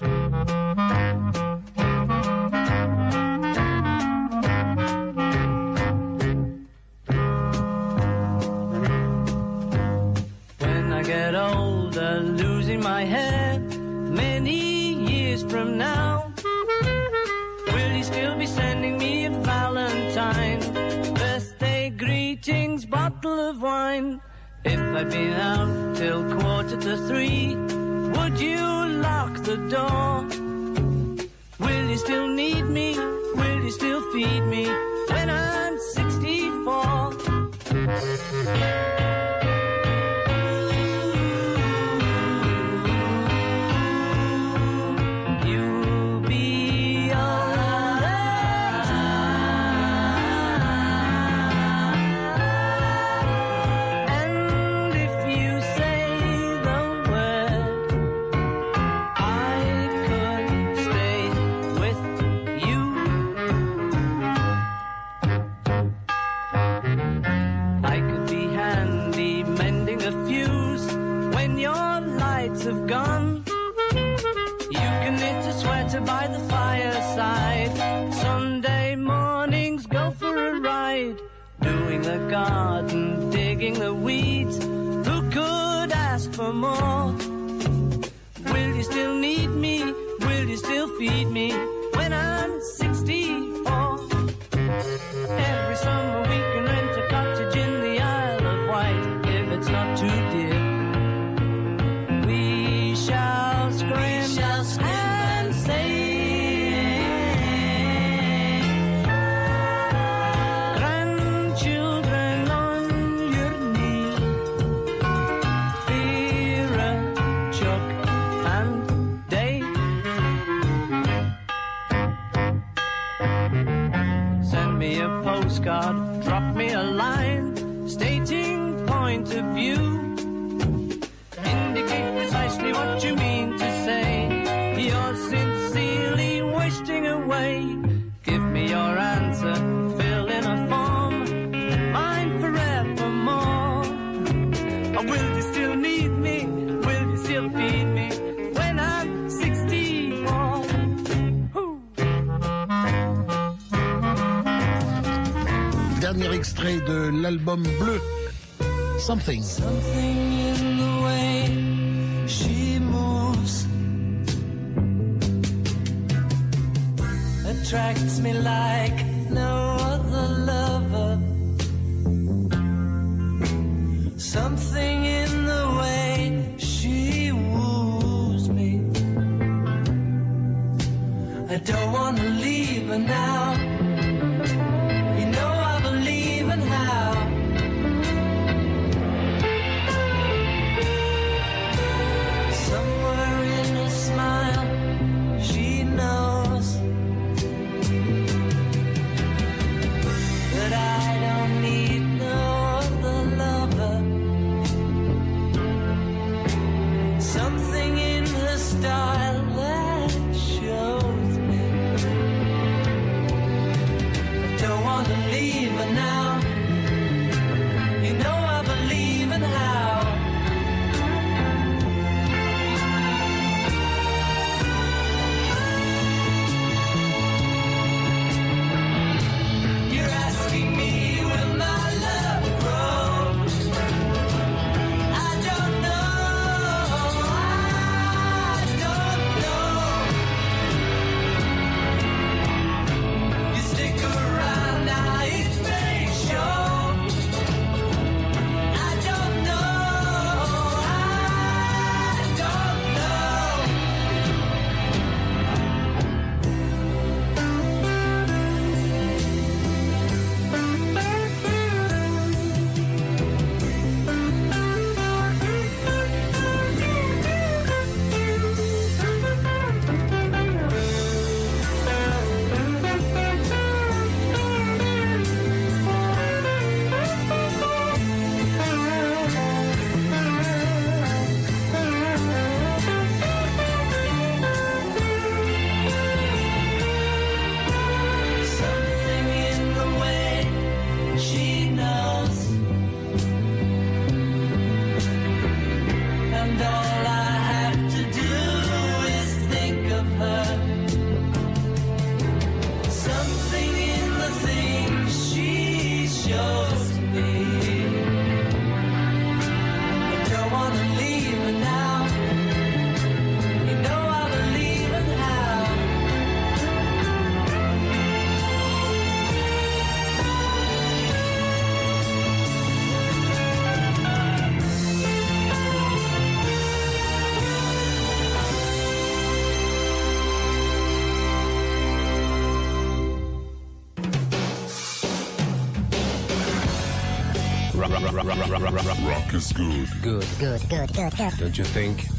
When I get older, losing my hair, many years from now, will you still be sending me a Valentine? Birthday greetings, bottle of wine. If I'd been out till quarter to three, would you lock the door? Will you still need me? Will you still feed me when I'm 64? Garden, digging the weeds. Who could ask for more? Will you still need me? Will you still feed me extrait de l'album bleu, Something. Something in the way she moves attracts me like no other lover. Something in the way she woos me. I don't want to leave her now. good. Good. Good, good, good, good. Don't you think?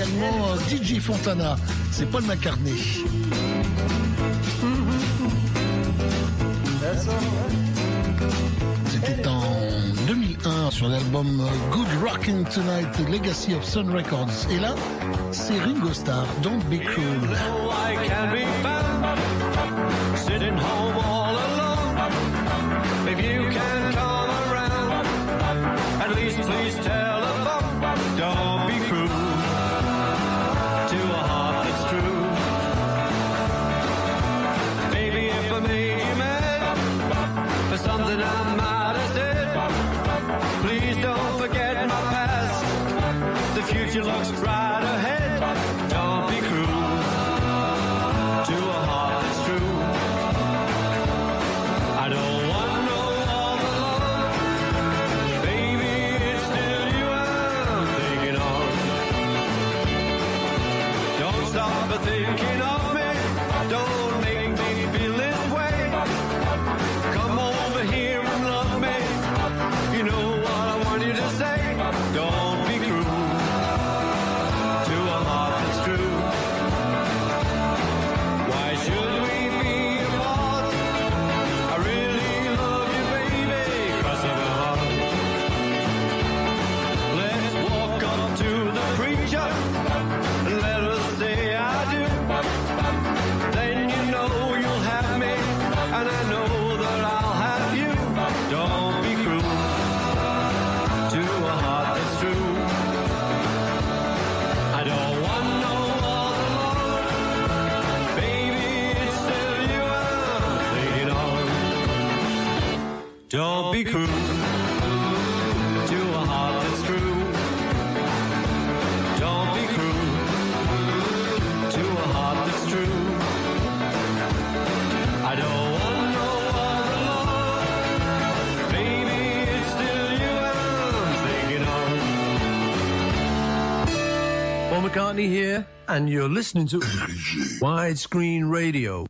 également euh, DJ Fontana. C'est Paul McCartney. C'était en 2001 sur l'album Good Rockin' Tonight, Legacy of Sun Records. Et là, c'est Ringo Starr, Don't Be Cruel. Please, please tell was right. Don't be cruel to a heart that's true. Don't be cruel to a heart that's true. I don't want no other love. Maybe it's still you I'm thinking of. Paul McCartney here, and you're listening to Widescreen Radio.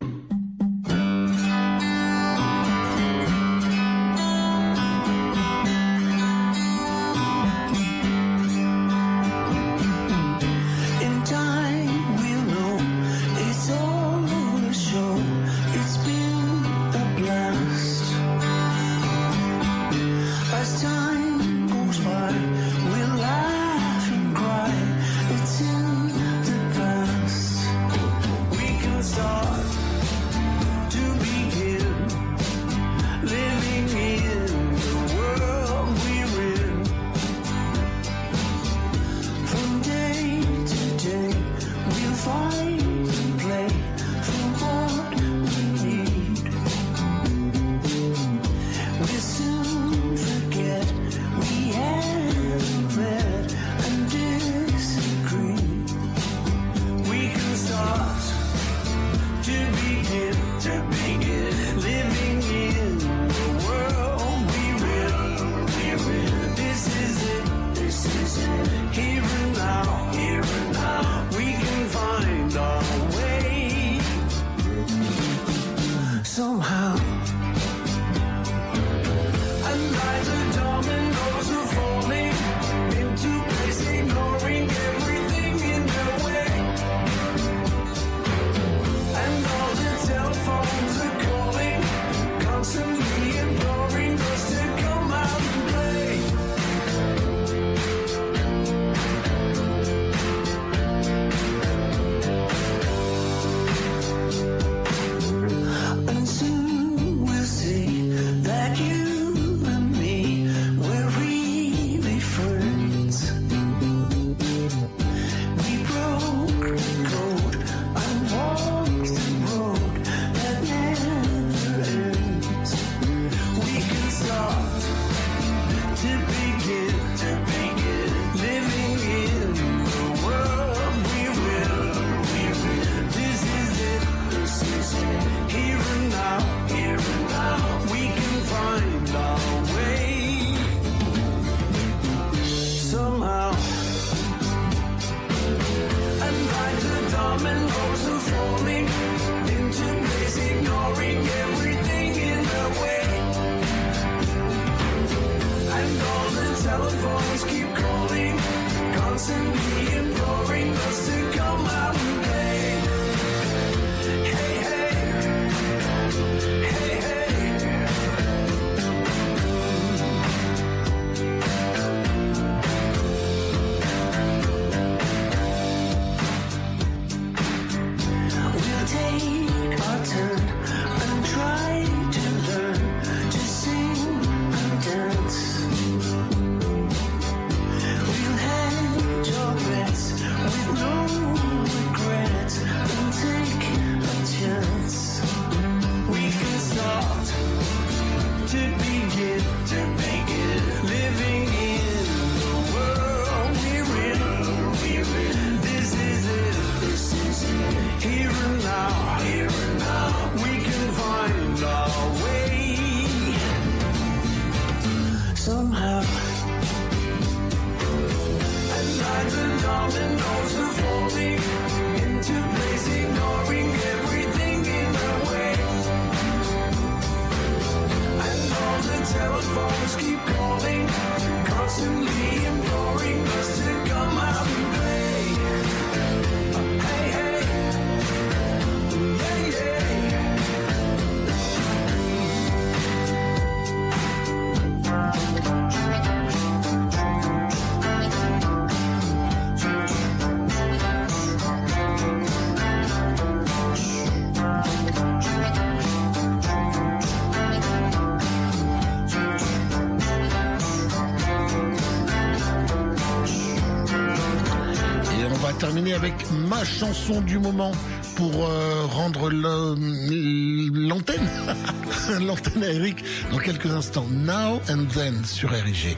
chanson du moment pour euh, rendre l'antenne, l'antenne à Eric dans quelques instants. Now and then sur RIG.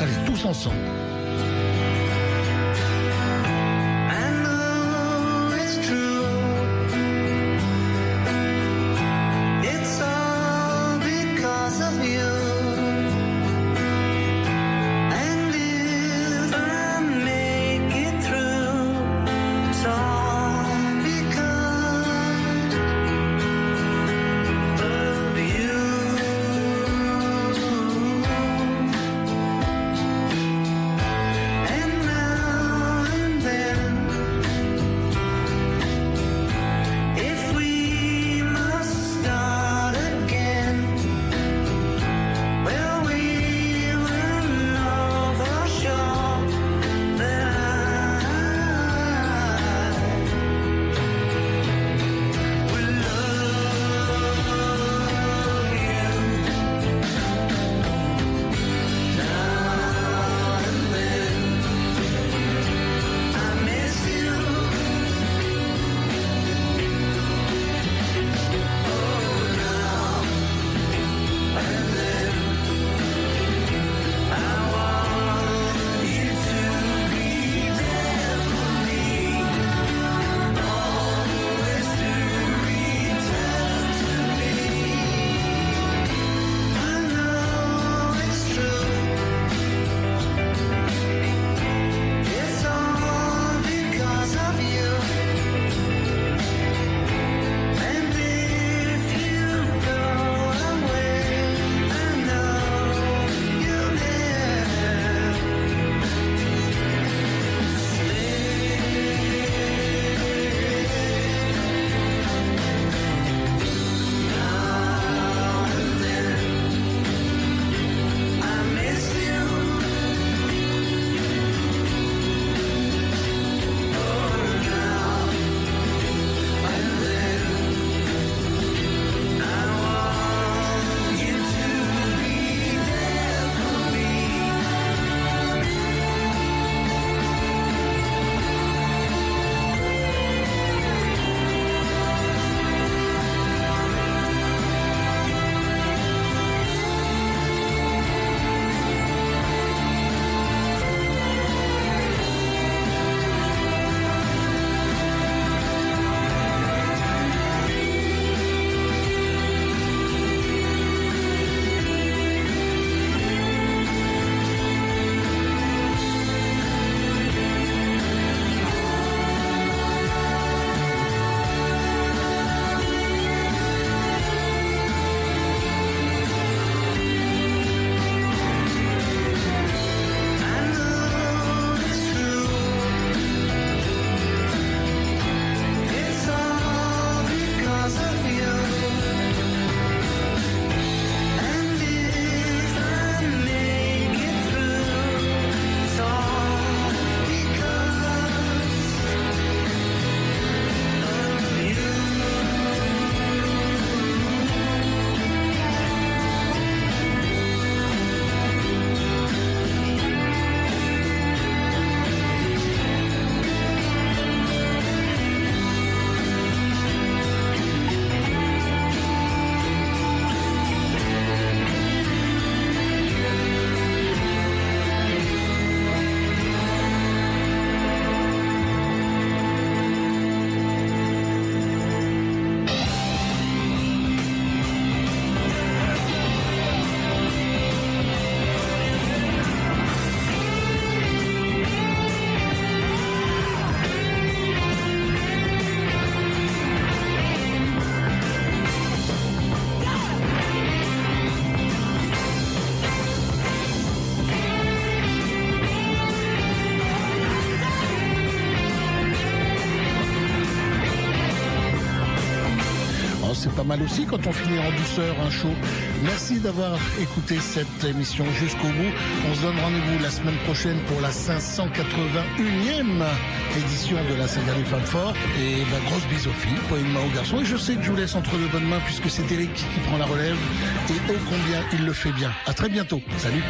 Allez, tous ensemble. Mal aussi quand on finit en douceur un show. Merci d'avoir écouté cette émission jusqu'au bout. On se donne rendez-vous la semaine prochaine pour la 581e édition de la saga des femmes fortes. Et bah, grosse bise aux filles, pas une main aux garçons. Et je sais que je vous laisse entre de bonnes mains puisque c'est Eric qui prend la relève. Et ô combien il le fait bien. À très bientôt. Salut.